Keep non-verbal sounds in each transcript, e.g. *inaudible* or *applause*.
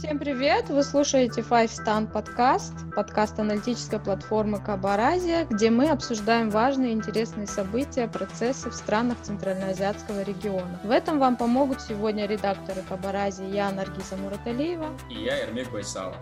Всем привет! Вы слушаете Five Stand подкаст, подкаст аналитической платформы Кабаразия, где мы обсуждаем важные и интересные события, процессы в странах Центральноазиатского региона. В этом вам помогут сегодня редакторы Кабаразии я, Наргиза Мураталиева. И я, Эрмек Байсалов.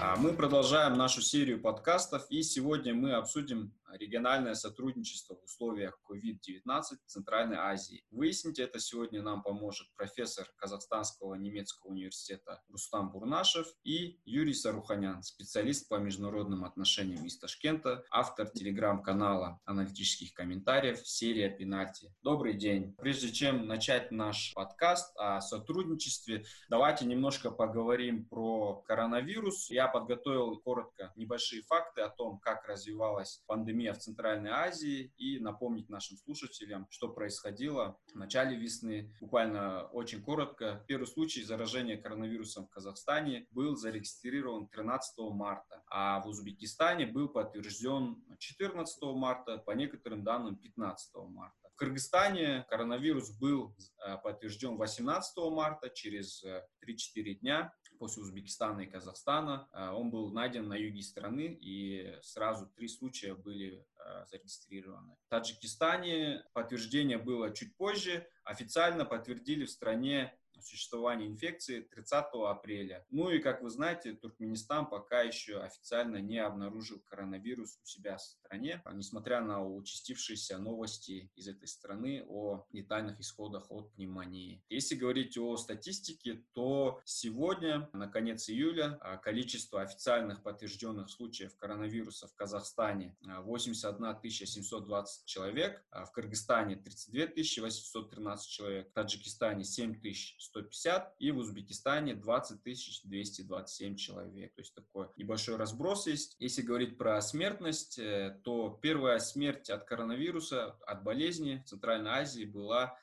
А мы продолжаем нашу серию подкастов, и сегодня мы обсудим региональное сотрудничество в условиях COVID-19 в Центральной Азии. Выяснить это сегодня нам поможет профессор Казахстанского немецкого университета Рустам Бурнашев и Юрий Саруханян, специалист по международным отношениям из Ташкента, автор телеграм-канала аналитических комментариев «Серия пенальти». Добрый день. Прежде чем начать наш подкаст о сотрудничестве, давайте немножко поговорим про коронавирус. Я подготовил коротко небольшие факты о том, как развивалась пандемия пандемия в Центральной Азии и напомнить нашим слушателям, что происходило в начале весны. Буквально очень коротко. Первый случай заражения коронавирусом в Казахстане был зарегистрирован 13 марта, а в Узбекистане был подтвержден 14 марта, по некоторым данным 15 марта. В Кыргызстане коронавирус был э, подтвержден 18 марта, через 3-4 э, дня после Узбекистана и Казахстана. Э, он был найден на юге страны, и сразу три случая были зарегистрированы. В Таджикистане подтверждение было чуть позже. Официально подтвердили в стране существования инфекции 30 апреля. Ну и, как вы знаете, Туркменистан пока еще официально не обнаружил коронавирус у себя в стране, несмотря на участившиеся новости из этой страны о летальных исходах от пневмонии. Если говорить о статистике, то сегодня, на конец июля, а, количество официальных подтвержденных случаев коронавируса в Казахстане 81 а, 720 человек, а в Кыргызстане 32 813 человек, в Таджикистане 7 100 150 и в Узбекистане 20 227 человек. То есть такой небольшой разброс есть. Если говорить про смертность, э, то первая смерть от коронавируса, от болезни в Центральной Азии была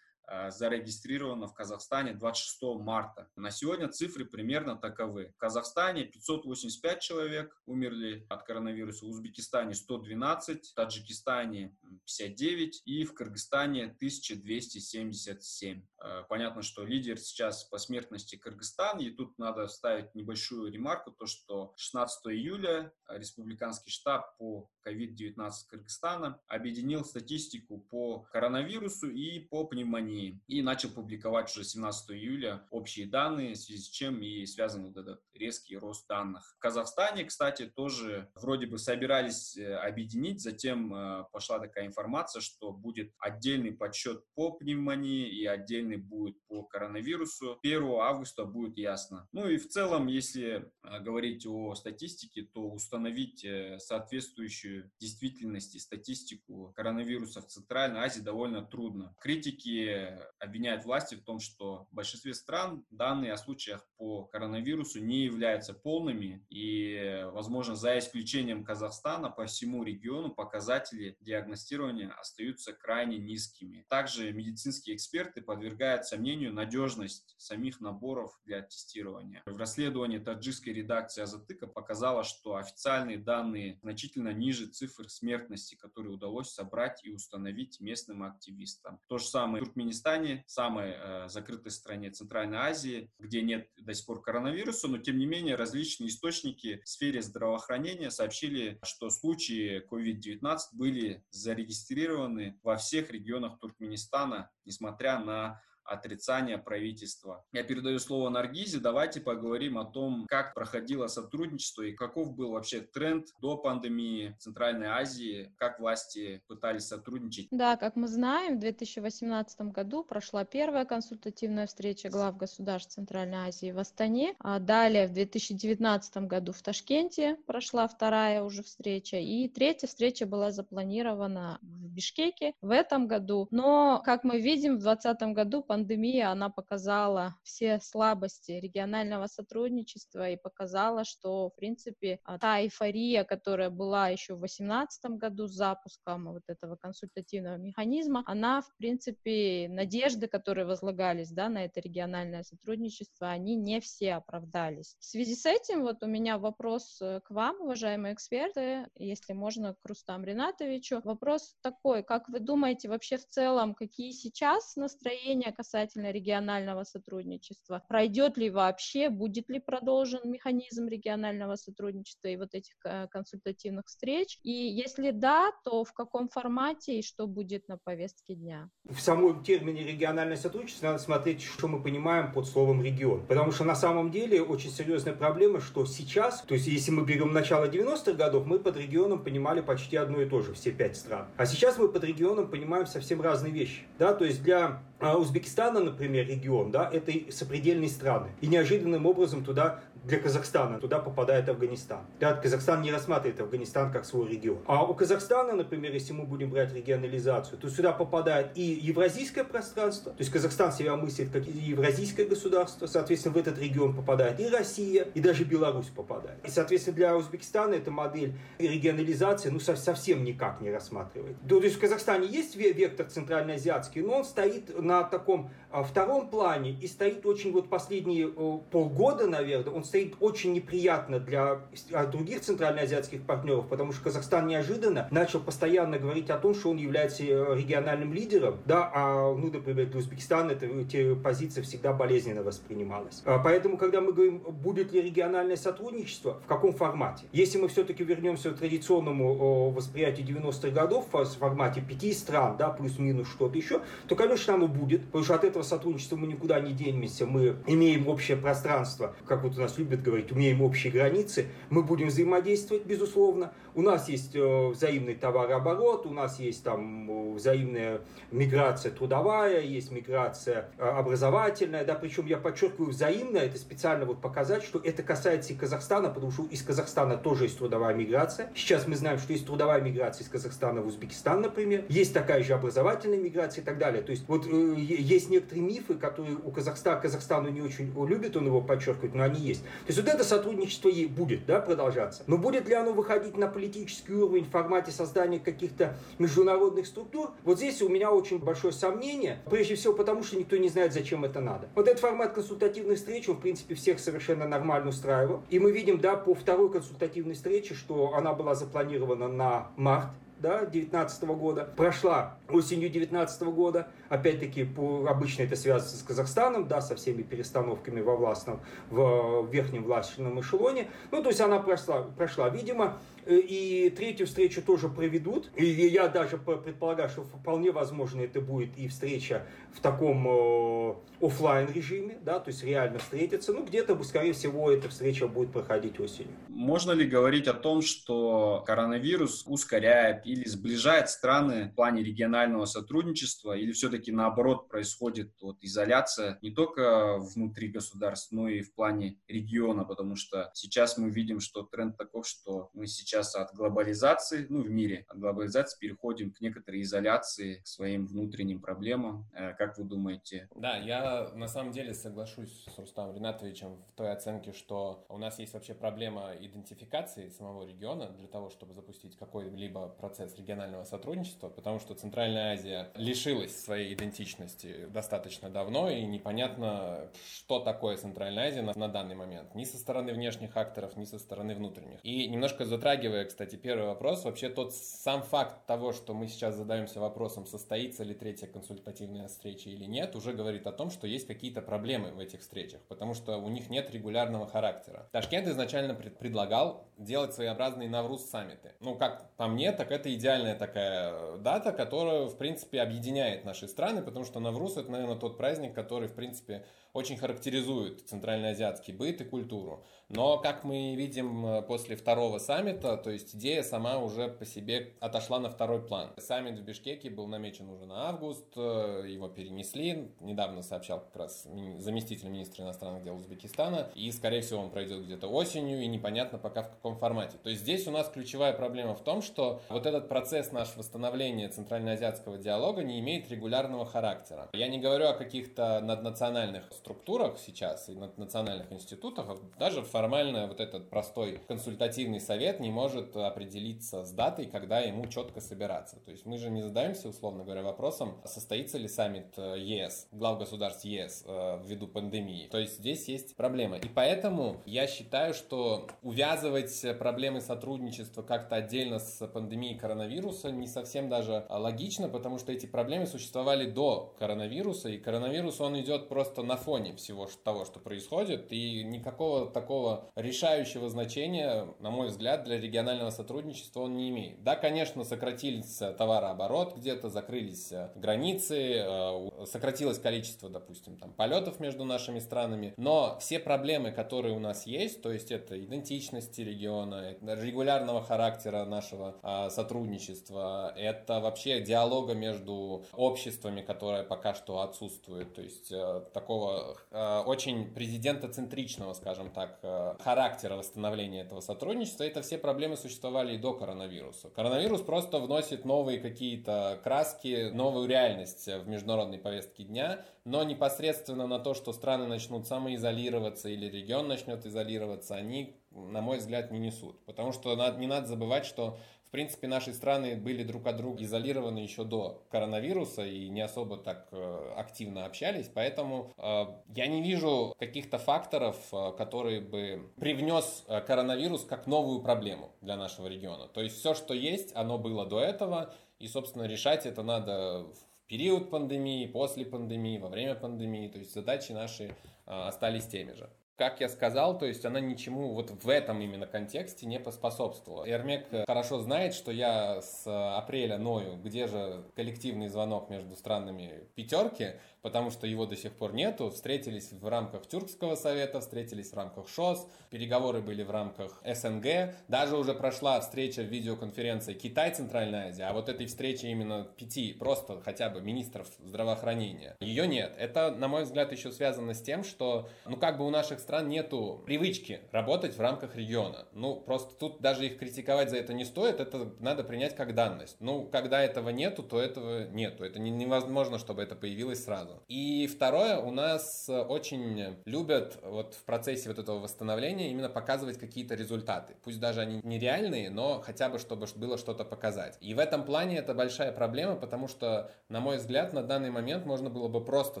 зарегистрировано в Казахстане 26 марта. На сегодня цифры примерно таковы. В Казахстане 585 человек умерли от коронавируса, в Узбекистане 112, в Таджикистане 59 и в Кыргызстане 1277. Э, понятно, что лидер сейчас по смертности Кыргызстан, и тут надо ставить небольшую ремарку, то что 16 июля республиканский штаб по COVID-19 Кыргызстана объединил статистику по коронавирусу и по пневмонии компании и начал публиковать уже 17 июля общие данные, в связи с чем и связан вот этот резкий рост данных. В Казахстане, кстати, тоже вроде бы собирались э, объединить, затем э, пошла такая информация, что будет отдельный подсчет по пневмонии и отдельный будет по коронавирусу. 1 августа будет ясно. Ну и в целом, если э, говорить о статистике, то установить соответствующую действительности статистику коронавируса в Центральной Азии довольно трудно. Критики обвиняют власти в том, что в большинстве стран данные о случаях по коронавирусу не являются полными, и, возможно, за исключением Казахстана по всему региону показатели диагностирования остаются крайне низкими. Также медицинские эксперты подвергают сомнению надежность самих наборов для тестирования. В расследовании таджикской редакции Азатыка показало, что официальные данные значительно ниже цифр смертности, которые удалось собрать и установить местным активистам. То же самое Туркменистан Туркменистане, самой э, закрытой стране Центральной Азии, где нет до сих пор коронавируса, но тем не менее различные источники в сфере здравоохранения сообщили, что случаи COVID-19 были зарегистрированы во всех регионах Туркменистана, несмотря на отрицания правительства. Я передаю слово Наргизе. Давайте поговорим о том, как проходило сотрудничество и каков был вообще тренд до пандемии в Центральной Азии, как власти пытались сотрудничать. Да, как мы знаем, в 2018 году прошла первая консультативная встреча глав государств Центральной Азии в Астане. А далее в 2019 году в Ташкенте прошла вторая уже встреча. И третья встреча была запланирована Бишкеке в этом году. Но, как мы видим, в 2020 году пандемия она показала все слабости регионального сотрудничества и показала, что, в принципе, а, та эйфория, которая была еще в 2018 году с запуском вот этого консультативного механизма, она, в принципе, надежды, которые возлагались да, на это региональное сотрудничество, они не все оправдались. В связи с этим вот у меня вопрос э, к вам, уважаемые эксперты, если можно, к Рустам Ринатовичу. Вопрос такой, такой. Как вы думаете, вообще в целом, какие сейчас настроения касательно регионального сотрудничества? Пройдет ли вообще, будет ли продолжен механизм регионального сотрудничества и вот этих э, консультативных встреч? И если да, то в каком формате и что будет на повестке дня? В самом термине региональное сотрудничество надо смотреть, что мы понимаем под словом регион. Потому что на самом деле очень серьезная проблема, что сейчас, то есть если мы берем начало 90-х годов, мы под регионом понимали почти одно и то же, все пять стран. А сейчас мы под регионом понимаем совсем разные вещи. Да? То есть для а, Узбекистана, например, регион, да, это сопредельные страны. И неожиданным образом туда для Казахстана. Туда попадает Афганистан. Да, Казахстан не рассматривает Афганистан как свой регион. А у Казахстана, например, если мы будем брать регионализацию, то сюда попадает и евразийское пространство, то есть Казахстан себя мыслит как евразийское государство, соответственно, в этот регион попадает и Россия, и даже Беларусь попадает. И, соответственно, для Узбекистана эта модель регионализации ну, совсем никак не рассматривает. То есть в Казахстане есть вектор центральноазиатский, но он стоит на таком а, втором плане и стоит очень вот последние полгода, наверное, он стоит очень неприятно для а, других центральноазиатских партнеров, потому что Казахстан неожиданно начал постоянно говорить о том, что он является э, региональным лидером, да, а, ну, например, для Узбекистана это, эти позиции всегда болезненно воспринималась. А, поэтому, когда мы говорим, будет ли региональное сотрудничество, в каком формате? Если мы все-таки вернемся к традиционному восприятию 90-х годов в формате пяти стран, да, плюс-минус что-то еще, то, конечно, оно будет, потому что от этого сотрудничества мы никуда не денемся, мы имеем общее пространство, как вот у нас любят говорить, имеем общие границы, мы будем взаимодействовать, безусловно. У нас есть э, взаимный товарооборот, у нас есть там э, взаимная миграция трудовая, есть миграция э, образовательная, да, причем я подчеркиваю взаимная, это специально вот показать, что это касается и Казахстана, потому что из Казахстана тоже есть трудовая миграция. Сейчас мы знаем, что есть трудовая миграция из Казахстана в Узбекистан, например, есть такая же образовательная миграция и так далее. То есть вот есть некоторые мифы, которые у Казахстана, Казахстану не очень любит он его подчеркивать, но они есть. То есть вот это сотрудничество и будет да, продолжаться. Но будет ли оно выходить на политический уровень в формате создания каких-то международных структур? Вот здесь у меня очень большое сомнение. Прежде всего потому, что никто не знает, зачем это надо. Вот этот формат консультативных встреч, он, в принципе, всех совершенно нормально устраивал. И мы видим, да, по второй консультативной встрече, что она была запланирована на март да, 19 года, прошла осенью 19 года, опять-таки, по, обычно это связано с Казахстаном, да, со всеми перестановками во властном, в, в верхнем властном эшелоне, ну, то есть она прошла, прошла, видимо, Э, и третью встречу тоже проведут. И я даже предполагаю, что вполне возможно это будет и встреча в таком э, офлайн режиме, да, то есть реально встретиться. Ну, где-то, скорее всего, эта встреча будет проходить осенью. Можно ли говорить о том, что коронавирус ускоряет или сближает страны в плане регионального сотрудничества, или все-таки наоборот происходит вот изоляция не только внутри государств, но и в плане региона, потому что сейчас мы видим, что тренд таков, что мы сейчас сейчас от глобализации, ну, в мире, от глобализации переходим к некоторой изоляции, к своим внутренним проблемам. Э, как вы думаете? Да, я на самом деле соглашусь с Рустамом Ринатовичем в той оценке, что у нас есть вообще проблема идентификации самого региона для того, чтобы запустить какой-либо процесс регионального сотрудничества, потому что Центральная Азия лишилась своей идентичности достаточно давно, и непонятно, что такое Центральная Азия на, на данный момент, ни со стороны внешних акторов, ни со стороны внутренних. И немножко затрагивая, кстати, первый вопрос, вообще тот сам факт того, что мы сейчас задаемся вопросом, состоится ли третья консультативная встреча или нет, уже говорит о том, что есть какие-то проблемы в этих встречах, потому что у них нет регулярного характера. Ташкент изначально пред предлагал делать своеобразные Навруз-саммиты. Ну, как по мне, так это идеальная такая дата, которая, в принципе, объединяет наши страны, потому что Навруз — это, наверное, тот праздник, который, в принципе, очень характеризует центральноазиатский быт и культуру. Но, как мы видим э, после второго саммита, то есть идея сама уже по себе отошла на второй план. Саммит в Бишкеке был намечен уже на август, э, его перенесли. Недавно сообщал как раз заместитель министра иностранных дел Узбекистана. И, скорее всего, он пройдет где-то осенью, и непонятно пока в каком формате. То есть здесь у нас ключевая проблема в том, что вот этот процесс наш восстановления центральноазиатского диалога не имеет регулярного характера. Я не говорю о каких-то наднациональных структурах сейчас и национальных институтах, а даже формально вот этот простой консультативный совет не может определиться с датой, когда ему четко собираться. То есть мы же не задаемся, условно говоря, вопросом, состоится ли саммит э, ЕС, глав государств ЕС э, ввиду пандемии. То есть здесь есть проблема. И поэтому я считаю, что увязывать проблемы сотрудничества как-то отдельно с пандемией коронавируса не совсем даже логично, потому что эти проблемы существовали до коронавируса, и коронавирус, он идет просто на фоне всего того, что происходит, и никакого такого решающего значения, на мой взгляд, для регионального сотрудничества он не имеет. Да, конечно, сократились товарооборот где-то, закрылись границы, э, сократилось количество, допустим, там, полетов между нашими странами, но все проблемы, которые у нас есть, то есть это идентичности региона, регулярного характера нашего а, сотрудничества, это вообще диалога между обществами, которое пока что отсутствует, то есть э, такого э, очень президентоцентричного, скажем так, э, характера восстановления этого сотрудничества, это все проблемы существовали и до коронавируса. Коронавирус просто вносит новые какие-то краски, новую реальность в международной повестке дня, но непосредственно на то, что страны начнут самоизолироваться или регион начнет изолироваться, они, на мой взгляд, не несут. Потому что не надо забывать, что в принципе, наши страны были друг от друга изолированы еще до коронавируса и не особо так э, активно общались, поэтому э, я не вижу каких-то факторов, э, которые бы привнес коронавирус как новую проблему для нашего региона. То есть все, что есть, оно было до этого, и, собственно, решать это надо в период пандемии, после пандемии, во время пандемии. То есть задачи наши остались теми же как я сказал, то есть она ничему вот в этом именно контексте не поспособствовала. Эрмек хорошо знает, что я с апреля ною, где же коллективный звонок между странами пятерки, потому что его до сих пор нету. Встретились в рамках Тюркского совета, встретились в рамках ШОС, переговоры были в рамках СНГ, даже уже прошла встреча в видеоконференции Китай, Центральная Азия, а вот этой встречи именно пяти, просто хотя бы министров здравоохранения, ее нет. Это, на мой взгляд, еще связано с тем, что, ну, как бы у наших стран нету привычки работать в рамках региона. Ну, просто тут даже их критиковать за это не стоит, это надо принять как данность. Ну, когда этого нету, то этого нету. Это невозможно, чтобы это появилось сразу И второе, у нас очень любят вот в процессе вот этого восстановления именно показывать какие-то результаты. Пусть даже они нереальные, но хотя бы чтобы было что-то показать. И в этом плане это большая проблема, потому что, на мой взгляд, на данный момент можно было бы просто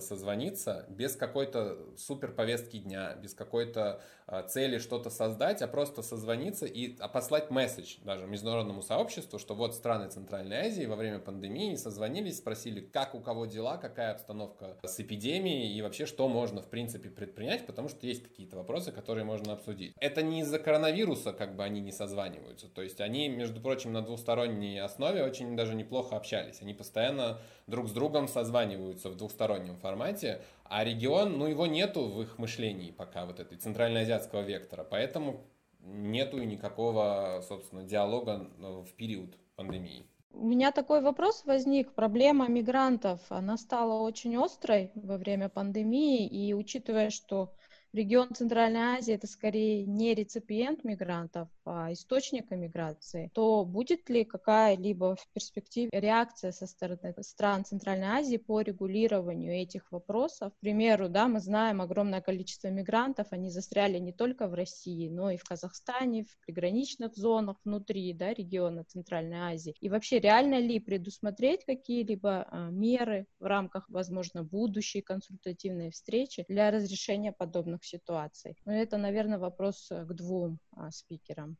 созвониться без какой-то супер повестки дня, без какой-то а, цели что-то создать, а просто созвониться и а послать месседж даже международному сообществу, что вот страны Центральной Азии во время пандемии созвонились, спросили, как у кого дела, какая обстановка обстановка с эпидемией и вообще что можно в принципе предпринять, потому что есть какие-то вопросы, которые можно обсудить. Это не из-за коронавируса как бы они не созваниваются, то есть они, между прочим, на двусторонней основе очень даже неплохо общались. Они постоянно друг с другом созваниваются в двухстороннем формате, а регион, ну его нету в их мышлении пока вот этой центральноазиатского вектора, поэтому нету никакого, собственно, диалога в период пандемии. У меня такой вопрос возник. Проблема мигрантов, она стала очень острой во время пандемии, и учитывая, что регион Центральной Азии это скорее не реципиент мигрантов, а источника миграции, то будет ли какая-либо в перспективе реакция со стороны стран Центральной Азии по регулированию этих вопросов? К примеру, да, мы знаем огромное количество мигрантов, они застряли не только в России, но и в Казахстане, в приграничных зонах внутри да, региона Центральной Азии. И вообще реально ли предусмотреть какие-либо а, меры в рамках, возможно, будущей консультативной встречи для разрешения подобных сложных ситуаций. Но это, наверное, вопрос э, к двум а, спикерам.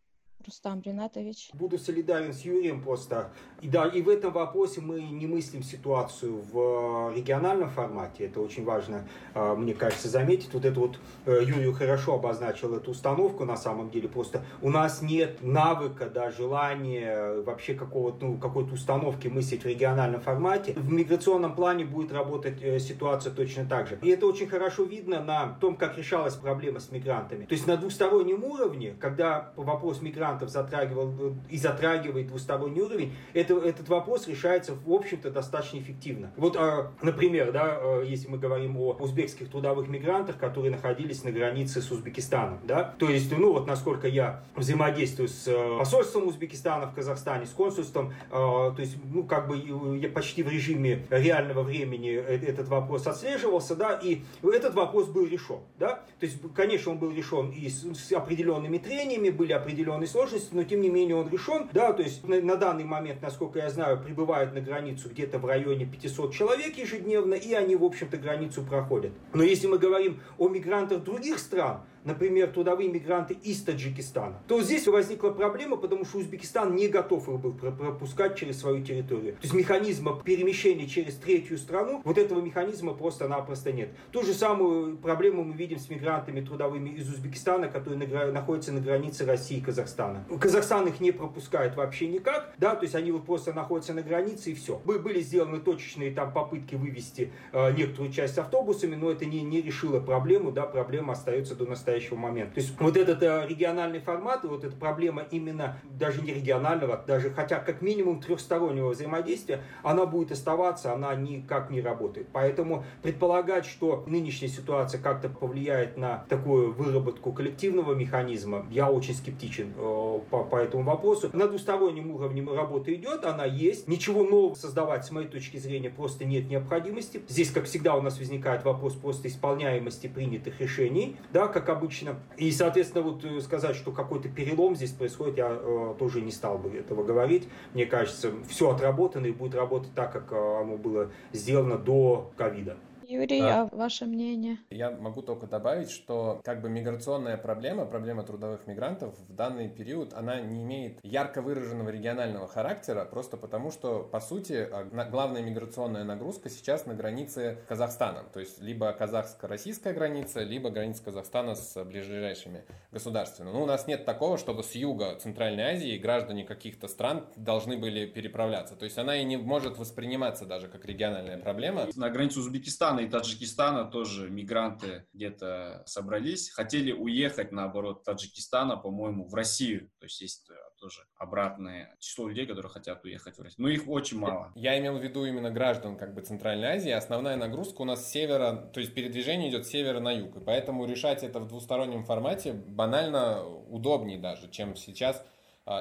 Рустам Ринатович. Буду солидарен с Юрием просто. И да, и в этом вопросе мы не мыслим ситуацию в региональном формате. Это очень важно, а, мне кажется, заметить. Вот это вот э, Юрий хорошо обозначил эту установку на самом деле. Просто у нас нет навыка, да, желания вообще какого-то, ну, какой-то установки мыслить в региональном формате. В миграционном плане будет работать э, ситуация точно так же. И это очень хорошо видно на том, как решалась проблема с мигрантами. То есть на двустороннем уровне, когда вопрос мигрантов мигрантов затрагивал и затрагивает двусторонний уровень, это, этот вопрос решается, в общем-то, достаточно эффективно. Вот, а, например, да, а, если мы говорим о узбекских трудовых мигрантах, которые находились на границе с Узбекистаном, да, то есть, ну, вот насколько я взаимодействую с э, посольством Узбекистана в Казахстане, с консульством, то есть, ну, как бы я почти в режиме реального времени э, этот вопрос отслеживался, да, и этот вопрос был решен, да, то есть, конечно, он был решен и с, с определенными трениями, были определенные сложности, но тем не менее он решен. Да, то есть на, на данный момент, насколько я знаю, прибывают на границу где-то в районе 500 человек ежедневно, и они, в общем-то, границу проходят. Но если мы говорим о мигрантах других стран, например, трудовые мигранты из Таджикистана, то здесь возникла проблема, потому что Узбекистан не готов их был пропускать через свою территорию. То есть механизма перемещения через третью страну, вот этого механизма просто-напросто нет. Ту же самую проблему мы видим с мигрантами трудовыми из Узбекистана, которые находятся на границе России и Казахстана. Казахстан их не пропускает вообще никак, да, то есть они вот просто находятся на границе и все. Были сделаны точечные там попытки вывести э, некоторую часть автобусами, но это не, не решило проблему, да, проблема остается до настоящего настоящего момента. То есть вот этот э, региональный формат, вот эта проблема именно даже не регионального, даже хотя как минимум трехстороннего взаимодействия, она будет оставаться, она никак не работает. Поэтому предполагать, что нынешняя ситуация как-то повлияет на такую выработку коллективного механизма, я очень скептичен э, по, по этому вопросу. На двустороннем уровне работа идет, она есть. Ничего нового создавать, с моей точки зрения, просто нет необходимости. Здесь, как всегда, у нас возникает вопрос просто исполняемости принятых решений, да, как обычно. И, соответственно, вот э, сказать, что какой-то перелом здесь происходит, я э, тоже не стал бы этого говорить. Мне кажется, все отработано и будет работать так, как э, оно было сделано до ковида. Юрий, да. а ваше мнение? Я могу только добавить, что как бы миграционная проблема, проблема трудовых мигрантов в данный период, она не имеет ярко выраженного регионального характера, просто потому что, по сути, главная миграционная нагрузка сейчас на границе с Казахстаном. То есть либо казахско-российская граница, либо граница Казахстана с ближайшими государствами. Но у нас нет такого, чтобы с юга Центральной Азии граждане каких-то стран должны были переправляться. То есть она и не может восприниматься даже как региональная проблема. На границу Узбекистана Казахстана и Таджикистана тоже мигранты где-то собрались, хотели уехать, наоборот, Таджикистана, по-моему, в Россию. То есть есть э, тоже обратное число людей, которые хотят уехать в Россию. Но их очень мало. Я имел в виду именно граждан как бы Центральной Азии. Основная нагрузка у нас с севера, то есть передвижение идет с севера на юг. И поэтому решать это в двустороннем формате банально удобнее даже, чем сейчас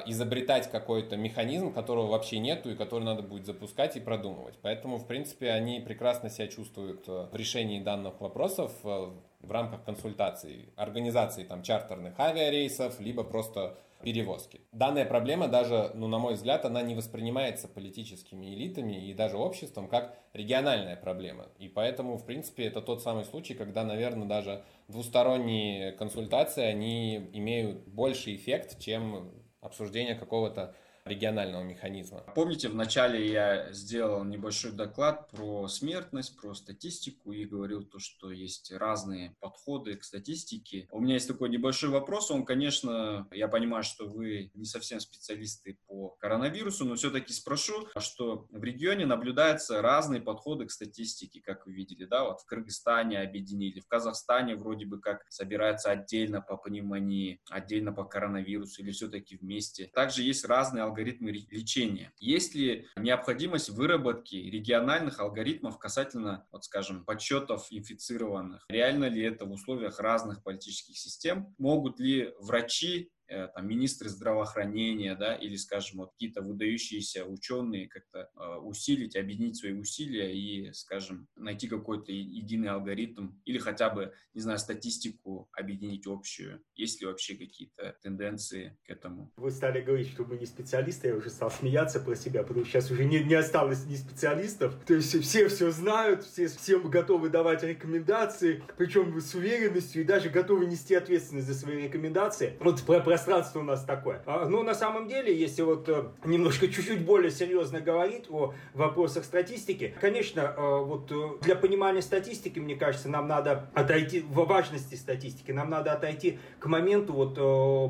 изобретать какой-то механизм, которого вообще нету и который надо будет запускать и продумывать. Поэтому, в принципе, они прекрасно себя чувствуют э, в решении данных вопросов э, в рамках консультаций, организации там чартерных авиарейсов, либо просто перевозки. Данная проблема даже, ну, на мой взгляд, она не воспринимается политическими элитами и даже обществом как региональная проблема. И поэтому, в принципе, это тот самый случай, когда, наверное, даже двусторонние консультации, они имеют больший эффект, чем обсуждения какого-то регионального механизма. Помните, вначале я сделал небольшой доклад про смертность, про статистику и говорил то, что есть разные подходы к статистике. У меня есть такой небольшой вопрос, он, конечно, я понимаю, что вы не совсем специалисты по коронавирусу, но все-таки спрошу, что в регионе наблюдаются разные подходы к статистике, как вы видели, да, вот в Кыргызстане объединили, в Казахстане вроде бы как собирается отдельно по пневмонии, отдельно по коронавирусу или все-таки вместе. Также есть разные алгоритмы алгоритмы лечения. Есть ли необходимость выработки региональных алгоритмов касательно, вот скажем, подсчетов инфицированных? Реально ли это в условиях разных политических систем? Могут ли врачи там, министры здравоохранения, да, или, скажем, вот какие-то выдающиеся ученые как-то э, усилить, объединить свои усилия и, скажем, найти какой-то единый алгоритм или хотя бы, не знаю, статистику объединить общую. Есть ли вообще какие-то тенденции к этому? Вы стали говорить, что мы не специалисты, я уже стал смеяться про себя, потому что сейчас уже не, не осталось ни специалистов. То есть все все знают, все всем готовы давать рекомендации, причем с уверенностью и даже готовы нести ответственность за свои рекомендации. Вот про, про пространство у нас такое. А, Но ну, на самом деле, если вот э, немножко чуть-чуть более серьезно говорить о вопросах статистики, конечно, э, вот э, для понимания статистики, мне кажется, нам надо отойти, в важности статистики, нам надо отойти к моменту вот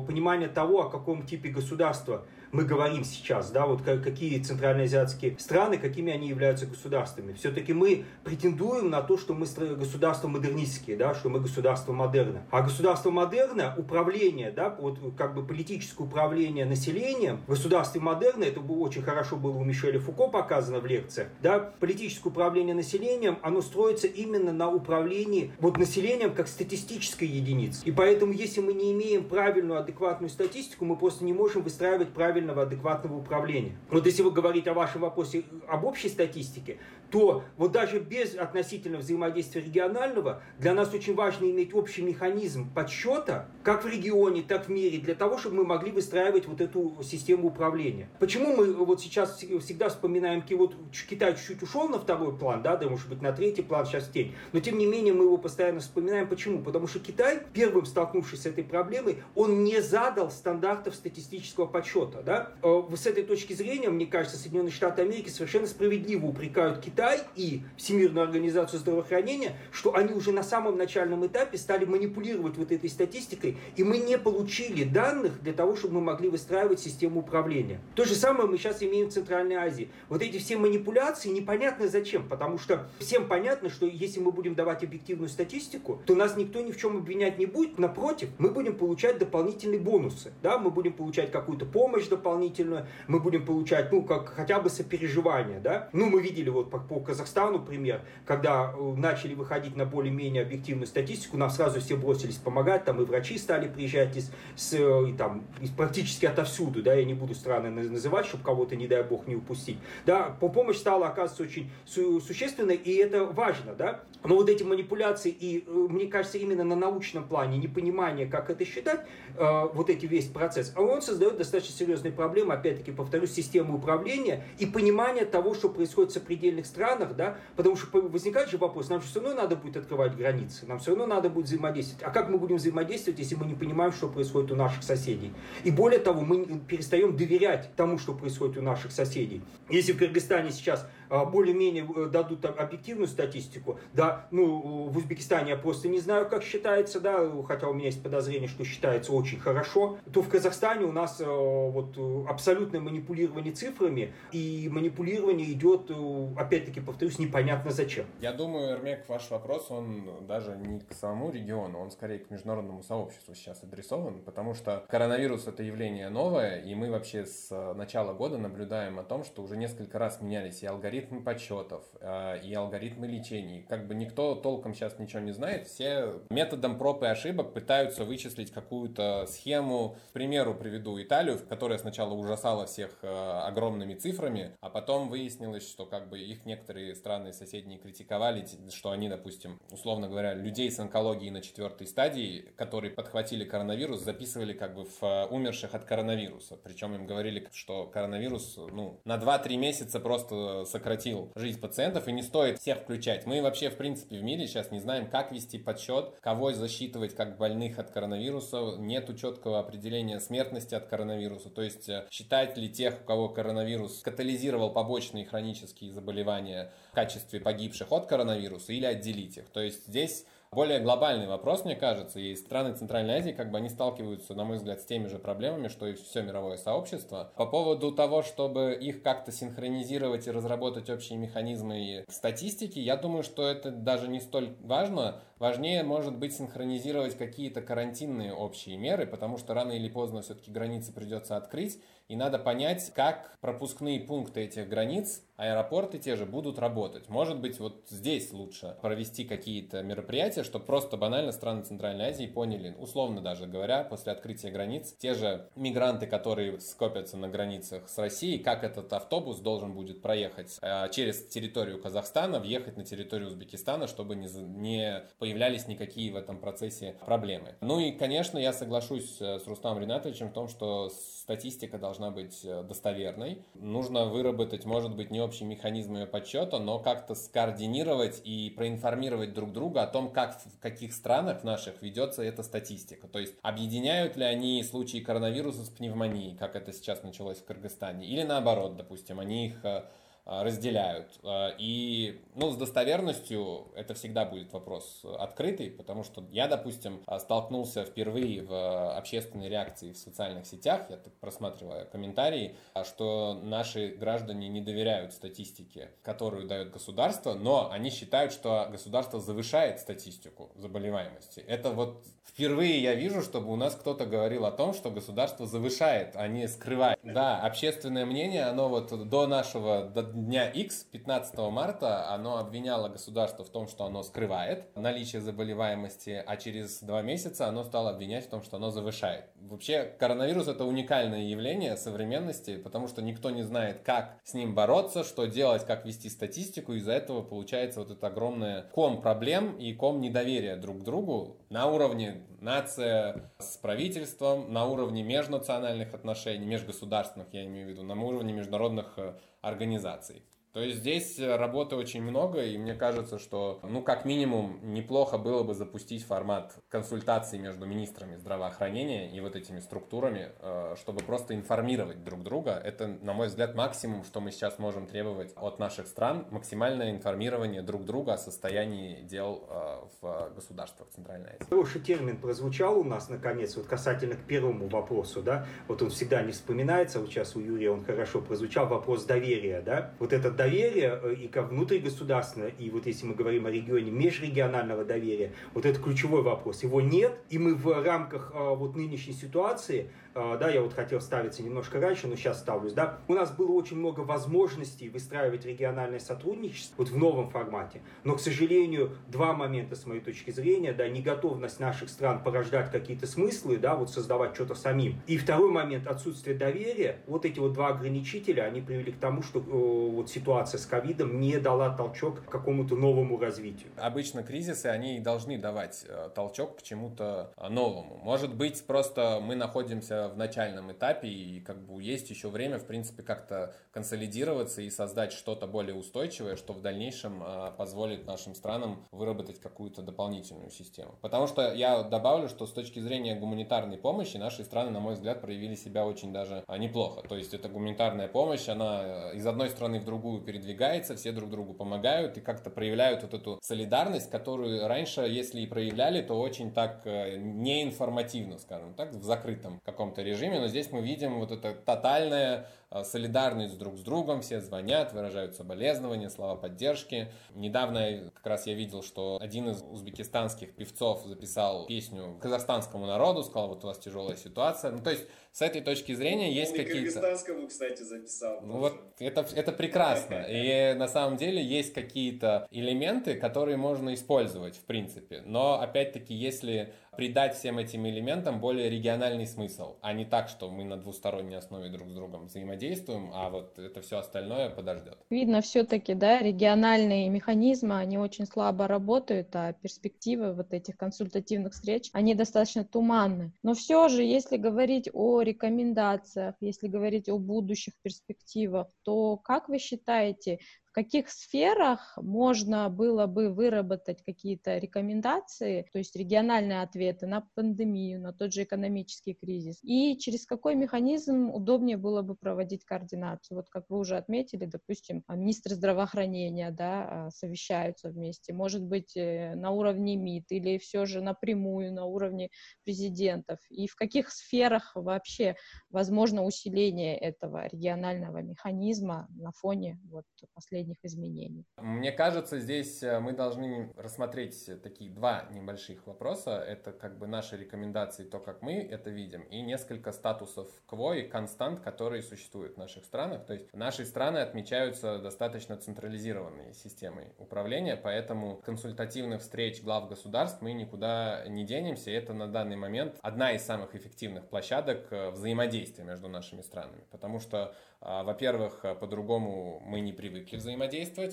понимания того, о каком типе государства мы говорим сейчас, да, вот какие центральноазиатские страны, какими они являются государствами. Все-таки мы претендуем на то, что мы государство модернистские, да, что мы государство модерна. А государство модерна, управление, да, вот как бы политическое управление населением, государство модерна, это было очень хорошо было у Мишеля Фуко показано в лекциях, да, политическое управление населением, оно строится именно на управлении вот населением как статистической единицей. И поэтому, если мы не имеем правильную, адекватную статистику, мы просто не можем выстраивать правильную правильного, адекватного управления. Вот если вы говорите о вашем вопросе об общей статистике, то вот даже без относительного взаимодействия регионального для нас очень важно иметь общий механизм подсчета, как в регионе, так в мире, для того, чтобы мы могли выстраивать вот эту систему управления. Почему мы вот сейчас всегда вспоминаем, вот Китай чуть-чуть ушел на второй план, да, да, может быть, на третий план, сейчас тень, но тем не менее мы его постоянно вспоминаем. Почему? Потому что Китай, первым столкнувшись с этой проблемой, он не задал стандартов статистического подсчета, да. Э, с этой точки зрения, мне кажется, Соединенные Штаты Америки совершенно справедливо упрекают Китай и Всемирную организацию здравоохранения, что они уже на самом начальном этапе стали манипулировать вот этой статистикой, и мы не получили данных для того, чтобы мы могли выстраивать систему управления. То же самое мы сейчас имеем в Центральной Азии. Вот эти все манипуляции непонятно зачем, потому что всем понятно, что если мы будем давать объективную статистику, то нас никто ни в чем обвинять не будет. Напротив, мы будем получать дополнительные бонусы. Да? Мы будем получать какую-то помощь дополнительную, мы будем получать, ну, как хотя бы сопереживание. Да? Ну, мы видели вот по, по Казахстану пример, когда э, начали выходить на более-менее объективную статистику, нам сразу все бросились помогать, там и врачи стали приезжать из, с, э, и, там, из практически отовсюду, да, я не буду страны называть, чтобы кого-то, не дай бог, не упустить. Да, по помощь стала оказывается очень су- существенной, и это важно, да. Но вот эти манипуляции, и э, мне кажется, именно на научном плане, непонимание, как это считать, э, вот эти весь процесс, он создает достаточно серьезные проблемы, опять-таки, повторюсь, системы управления и понимание того, что происходит в сопредельных странах, да, потому что возникает же вопрос, нам же все равно надо будет открывать границы, нам все равно надо будет взаимодействовать. А как мы будем взаимодействовать, если мы не понимаем, что происходит у наших соседей? И более того, мы перестаем доверять тому, что происходит у наших соседей. Если в Кыргызстане сейчас более-менее э, дадут объективную статистику. Да, ну, в Узбекистане я просто не знаю, как считается, да, хотя у меня есть подозрение, что считается очень хорошо. То в Казахстане у нас э, вот абсолютное манипулирование цифрами, и манипулирование идет, э, опять-таки, повторюсь, непонятно зачем. Я думаю, Эрмек, ваш вопрос, он даже не к самому региону, он скорее к международному сообществу сейчас адресован, потому что коронавирус это явление новое, и мы вообще с начала года наблюдаем о том, что уже несколько раз менялись и алгоритмы, алгоритмы подсчетов э, и алгоритмы лечений. Как бы никто толком сейчас ничего не знает, все методом проб и ошибок пытаются вычислить какую-то схему. К примеру, приведу Италию, которая сначала ужасала всех э, огромными цифрами, а потом выяснилось, что как бы их некоторые страны соседние критиковали, что они, допустим, условно говоря, людей с онкологией на четвертой стадии, которые подхватили коронавирус, записывали как бы в э, умерших от коронавируса. Причем им говорили, что коронавирус ну, на 2-3 месяца просто сократил сократил жизнь пациентов, и не стоит всех включать. Мы вообще, в принципе, в мире сейчас не знаем, как вести подсчет, кого засчитывать как больных от коронавируса, нету четкого определения смертности от коронавируса, то есть э, считать ли тех, у кого коронавирус катализировал побочные хронические заболевания в качестве погибших от коронавируса или отделить их. То есть здесь более глобальный вопрос, мне кажется, и страны Центральной Азии, как бы они сталкиваются, на мой взгляд, с теми же проблемами, что и все мировое сообщество. По поводу того, чтобы их как-то синхронизировать и разработать общие механизмы статистики, я думаю, что это даже не столь важно. Важнее, может быть, синхронизировать какие-то карантинные общие меры, потому что рано или поздно все-таки границы придется открыть, и надо понять, как пропускные пункты этих границ, аэропорты те же, будут работать. Может быть, вот здесь лучше провести какие-то мероприятия, чтобы просто банально страны Центральной Азии поняли, условно даже говоря, после открытия границ, те же мигранты, которые скопятся на границах с Россией, как этот автобус должен будет проехать э, через территорию Казахстана, въехать на территорию Узбекистана, чтобы не, не появлялись никакие в этом процессе проблемы. Ну и, конечно, я соглашусь э, с Рустамом Ринатовичем в том, что статистика должна быть э, достоверной. Нужно выработать, может быть, не общий механизм ее подсчета, но как-то скоординировать и проинформировать друг друга о том, как в каких странах наших ведется эта статистика. То есть, объединяют ли они случаи коронавируса с пневмонией, как это сейчас началось в Кыргызстане, или наоборот, допустим, они их э, разделяют. А, и, ну, с достоверностью это всегда будет вопрос открытый, потому что я, допустим, столкнулся впервые в общественной реакции в социальных сетях, я так просматриваю комментарии, а, что наши граждане не доверяют статистике, которую дает государство, но они считают, что государство завышает статистику заболеваемости. Это вот впервые я вижу, чтобы у нас кто-то говорил о том, что государство завышает, а не скрывает. Да, общественное мнение, оно вот до нашего, до дня X, 15 марта, оно обвиняло государство в том, что оно скрывает наличие заболеваемости, а через два месяца оно стало обвинять в том, что оно завышает. Вообще, коронавирус это уникальное явление современности, потому что никто не знает, как с ним бороться, что делать, как вести статистику, из-за этого получается вот это огромное ком проблем и ком недоверия друг к другу на уровне нация с правительством, на уровне межнациональных отношений, межгосударственных, я имею в виду, на уровне международных э, организаций. То есть здесь э, работы очень много, и мне кажется, что, ну, как минимум, неплохо было бы запустить формат консультаций между министрами здравоохранения и вот этими структурами, э, чтобы просто информировать друг друга. Это, на мой взгляд, максимум, что мы сейчас можем требовать от наших стран, максимальное информирование друг друга о состоянии дел э, в государствах Центральной Азии. Хороший термин прозвучал у нас, наконец, вот касательно к первому вопросу, да, вот он всегда не вспоминается, вот сейчас у Юрия он хорошо прозвучал, вопрос доверия, да, вот этот доверия э, и как внутригосударственное, и вот если мы говорим о регионе, межрегионального доверия, вот это ключевой вопрос. Его нет, и мы в рамках э, вот нынешней ситуации а, да, я вот хотел ставиться немножко раньше, но сейчас ставлюсь, да, у нас было очень много возможностей выстраивать региональное сотрудничество вот в новом формате, но, к сожалению, два момента с моей точки зрения, да, неготовность наших стран порождать какие-то смыслы, да, вот создавать что-то самим, и второй момент, отсутствие доверия, вот эти вот два ограничителя, они привели к тому, что э, вот ситуация с ковидом не дала толчок к какому-то новому развитию. Обычно кризисы, они должны давать э, толчок к чему-то э, новому. Может быть, просто мы находимся в начальном этапе, и как бы есть еще время, в принципе, как-то консолидироваться и создать что-то более устойчивое, что в дальнейшем а, позволит нашим странам выработать какую-то дополнительную систему. Потому что я добавлю, что с точки зрения гуманитарной помощи наши страны, на мой взгляд, проявили себя очень даже неплохо. То есть эта гуманитарная помощь, она э, из одной страны в другую передвигается, все друг другу помогают и как-то проявляют вот эту солидарность, которую раньше, если и проявляли, то очень так э, неинформативно, скажем так, в закрытом каком-то каком-то режиме, но здесь мы видим вот это тотальное Э, солидарность друг с другом, все звонят, выражают соболезнования, слова поддержки. Недавно как раз я видел, что один из узбекистанских певцов записал песню казахстанскому народу, сказал, вот у вас тяжелая ситуация. Ну, то есть, с этой точки зрения есть какие-то... кыргызстанскому, кстати, записал. Ну, вот это, это прекрасно. *laughs* И на самом деле есть какие-то элементы, которые можно использовать, в принципе. Но, опять-таки, если придать всем этим элементам более региональный смысл, а не так, что мы на двусторонней основе друг с другом взаимодействуем, действуем, а вот это все остальное подождет. Видно все-таки, да, региональные механизмы, они очень слабо работают, а перспективы вот этих консультативных встреч, они достаточно туманны. Но все же, если говорить о рекомендациях, если говорить о будущих перспективах, то как вы считаете, в каких сферах можно было бы выработать какие-то рекомендации, то есть региональные ответы на пандемию, на тот же экономический кризис, и через какой механизм удобнее было бы проводить координацию. Вот как вы уже отметили, допустим, министры здравоохранения да, а, совещаются вместе, может быть, э, на уровне МИД или все же напрямую на уровне президентов, и в каких сферах вообще возможно усиление этого регионального механизма на фоне вот последних последних изменений. Мне кажется, здесь э, мы должны рассмотреть такие два небольших вопроса. Это как бы наши рекомендации, то, как мы это видим, и несколько статусов КВО и констант, которые существуют в наших странах. То есть наши страны отмечаются достаточно централизированной системой управления, поэтому консультативных встреч глав государств мы никуда не денемся. Это на данный момент одна из самых эффективных площадок э, взаимодействия между нашими странами, потому что а, во-первых, э, по-другому мы не привыкли взаимодействовать.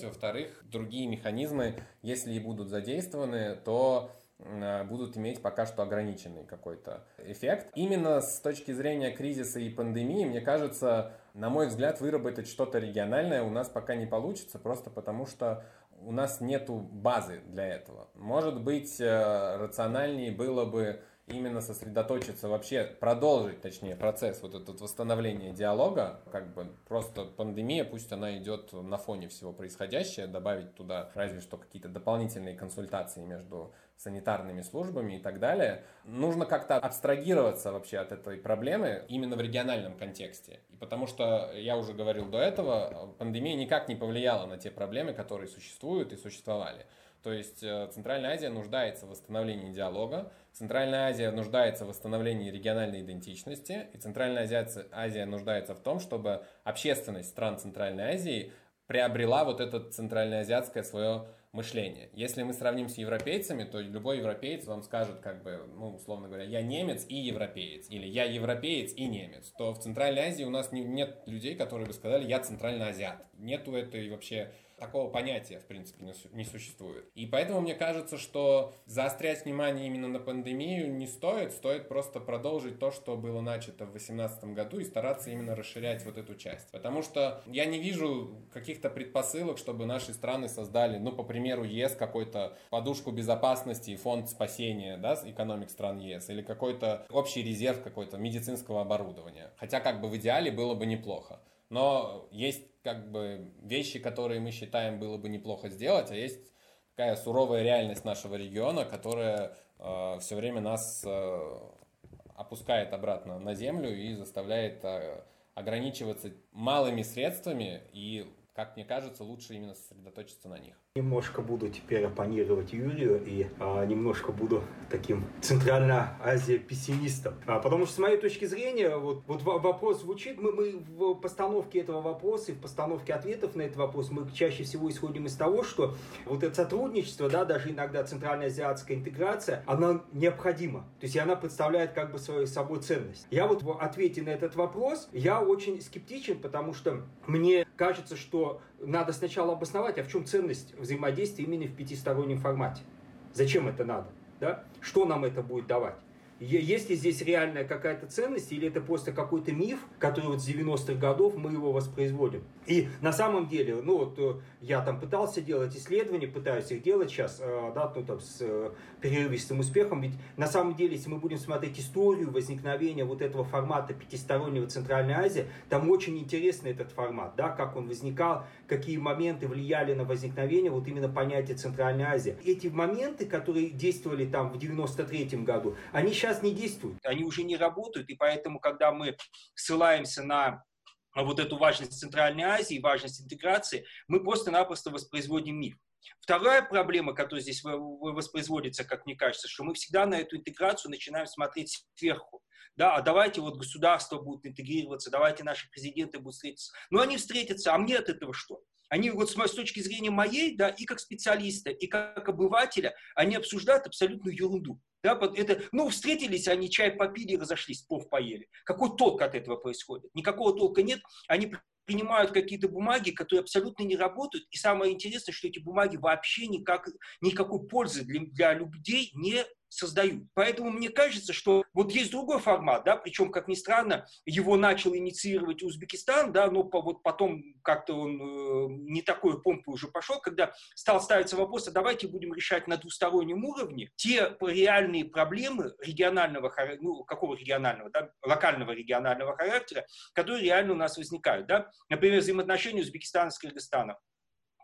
Во-вторых, другие механизмы, если и будут задействованы, то э, будут иметь пока что ограниченный какой-то эффект. Именно с точки зрения кризиса и пандемии, мне кажется, на мой взгляд, выработать что-то региональное у нас пока не получится, просто потому что у нас нету базы для этого. Может быть, э, рациональнее было бы именно сосредоточиться, вообще продолжить, точнее, процесс вот этот восстановления диалога, как бы просто пандемия, пусть она идет на фоне всего происходящего, добавить туда разве что какие-то дополнительные консультации между санитарными службами и так далее. Нужно как-то абстрагироваться вообще от этой проблемы именно в региональном контексте. И потому что, я уже говорил до этого, пандемия никак не повлияла на те проблемы, которые существуют и существовали. То есть э, Центральная Азия нуждается в восстановлении диалога, Центральная Азия нуждается в восстановлении региональной идентичности, и Центральная Азия, Азия нуждается в том, чтобы общественность стран Центральной Азии приобрела вот это центральноазиатское свое мышление. Если мы сравним с европейцами, то любой европеец вам скажет, как бы, ну, условно говоря, я немец и европеец, или я европеец и немец, то в Центральной Азии у нас не, нет людей, которые бы сказали, я центральный азиат. Нету этой вообще такого понятия, в принципе, не существует. И поэтому мне кажется, что заострять внимание именно на пандемию не стоит, стоит просто продолжить то, что было начато в 2018 году и стараться именно расширять вот эту часть. Потому что я не вижу каких-то предпосылок, чтобы наши страны создали, ну, по примеру, ЕС какой-то подушку безопасности и фонд спасения, да, экономик стран ЕС, или какой-то общий резерв какой-то медицинского оборудования. Хотя как бы в идеале было бы неплохо. Но есть как бы вещи, которые мы считаем было бы неплохо сделать, а есть такая суровая реальность нашего региона, которая э, все время нас э, опускает обратно на землю и заставляет э, ограничиваться малыми средствами и как мне кажется, лучше именно сосредоточиться на них. Немножко буду теперь оппонировать Юрию и а, немножко буду таким Центральная Азия пессимистом. А, потому что с моей точки зрения вот, вот вопрос звучит, мы, мы в постановке этого вопроса и в постановке ответов на этот вопрос мы чаще всего исходим из того, что вот это сотрудничество, да, даже иногда центральноазиатская интеграция, она необходима. То есть она представляет как бы свою собой ценность. Я вот в ответе на этот вопрос, я очень скептичен, потому что мне кажется, что надо сначала обосновать, а в чем ценность взаимодействия именно в пятистороннем формате. Зачем это надо? Да? Что нам это будет давать? Есть ли здесь реальная какая-то ценность, или это просто какой-то миф, который вот с 90-х годов мы его воспроизводим? И на самом деле, ну вот э, я там пытался делать исследования, пытаюсь их делать сейчас, э, да, ну там с э, перерывистым успехом, ведь на самом деле, если мы будем смотреть историю возникновения вот этого формата пятистороннего Центральной Азии, там очень интересный этот формат, да, как он возникал, какие моменты влияли на возникновение вот именно понятия Центральной Азии. Эти моменты, которые действовали там в 93 году, они сейчас не действуют, они уже не работают, и поэтому, когда мы ссылаемся на вот эту важность Центральной Азии, важность интеграции, мы просто-напросто воспроизводим миф. Вторая проблема, которая здесь воспроизводится, как мне кажется, что мы всегда на эту интеграцию начинаем смотреть сверху. Да, а давайте вот государство будет интегрироваться, давайте наши президенты будут встретиться. Но они встретятся, а мне от этого что? Они вот с, точки зрения моей, да, и как специалиста, и как обывателя, они обсуждают абсолютную ерунду. Да, это, ну, встретились, они чай попили разошлись, плов поели. Какой толк от этого происходит? Никакого толка нет. Они принимают какие-то бумаги, которые абсолютно не работают. И самое интересное, что эти бумаги вообще никак, никакой пользы для, для людей не создают. Поэтому мне кажется, что вот есть другой формат, да, причем, как ни странно, его начал инициировать Узбекистан, да, но по, вот потом как-то он э, не такой помпой уже пошел, когда стал ставиться вопрос, а давайте будем решать на двустороннем уровне те реальные проблемы регионального, ну, какого регионального, да, локального регионального характера, которые реально у нас возникают, да. Например, взаимоотношения Узбекистана с Кыргызстаном.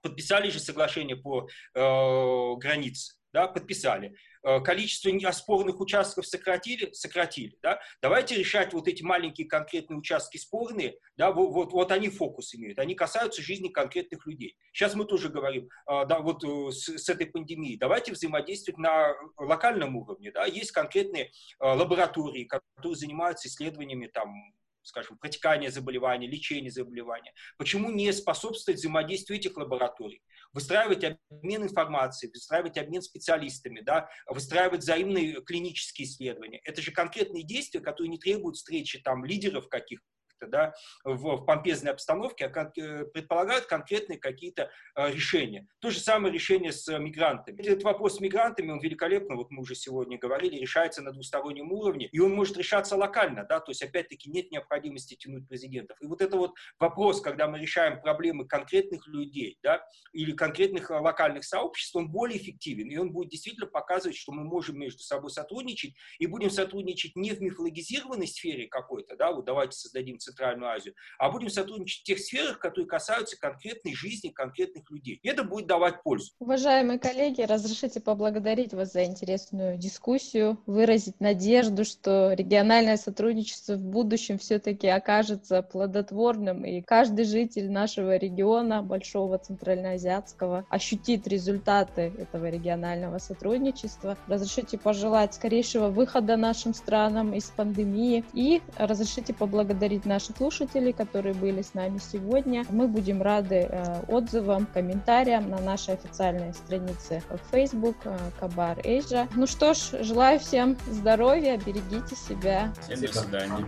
Подписали же соглашение по э, границе, да, подписали. Э, количество неоспорных участков сократили, сократили, да, давайте решать вот эти маленькие конкретные участки спорные, да, вот, вот, вот они фокус имеют, они касаются жизни конкретных людей. Сейчас мы тоже говорим, э, да, вот э, с, с этой пандемией, давайте взаимодействовать на локальном уровне, да, есть конкретные лаборатории, которые занимаются исследованиями там скажем, протекания заболевания, лечения заболевания. Почему не способствовать взаимодействию этих лабораторий? Выстраивать обмен информацией, выстраивать обмен специалистами, да, выстраивать взаимные клинические исследования. Это же конкретные действия, которые не требуют встречи там лидеров каких как да, в, в помпезной обстановке, а кон, э, предполагают конкретные какие-то а, решения. То же самое решение с мигрантами. Этот вопрос с мигрантами, он великолепно, вот мы уже сегодня говорили, решается на двустороннем уровне, и он может решаться локально, да, то есть опять-таки нет необходимости тянуть президентов. И вот это вот вопрос, когда мы решаем проблемы конкретных людей, да, или конкретных а, локальных сообществ, он более эффективен, и он будет действительно показывать, что мы можем между собой сотрудничать, и будем сотрудничать не в мифологизированной сфере какой-то, да, вот давайте создадим Центральную Азию, а будем сотрудничать в тех сферах, которые касаются конкретной жизни конкретных людей. И это будет давать пользу. Уважаемые коллеги, разрешите поблагодарить вас за интересную дискуссию, выразить надежду, что региональное сотрудничество в будущем все-таки окажется плодотворным, и каждый житель нашего региона, большого центральноазиатского, ощутит результаты этого регионального сотрудничества. Разрешите пожелать скорейшего выхода нашим странам из пандемии и разрешите поблагодарить наших слушателей, которые были с нами сегодня. Мы будем рады э, отзывам, комментариям на нашей официальной странице в Facebook э, Кабар Эйжа. Ну что ж, желаю всем здоровья, берегите себя. Всем до свидания.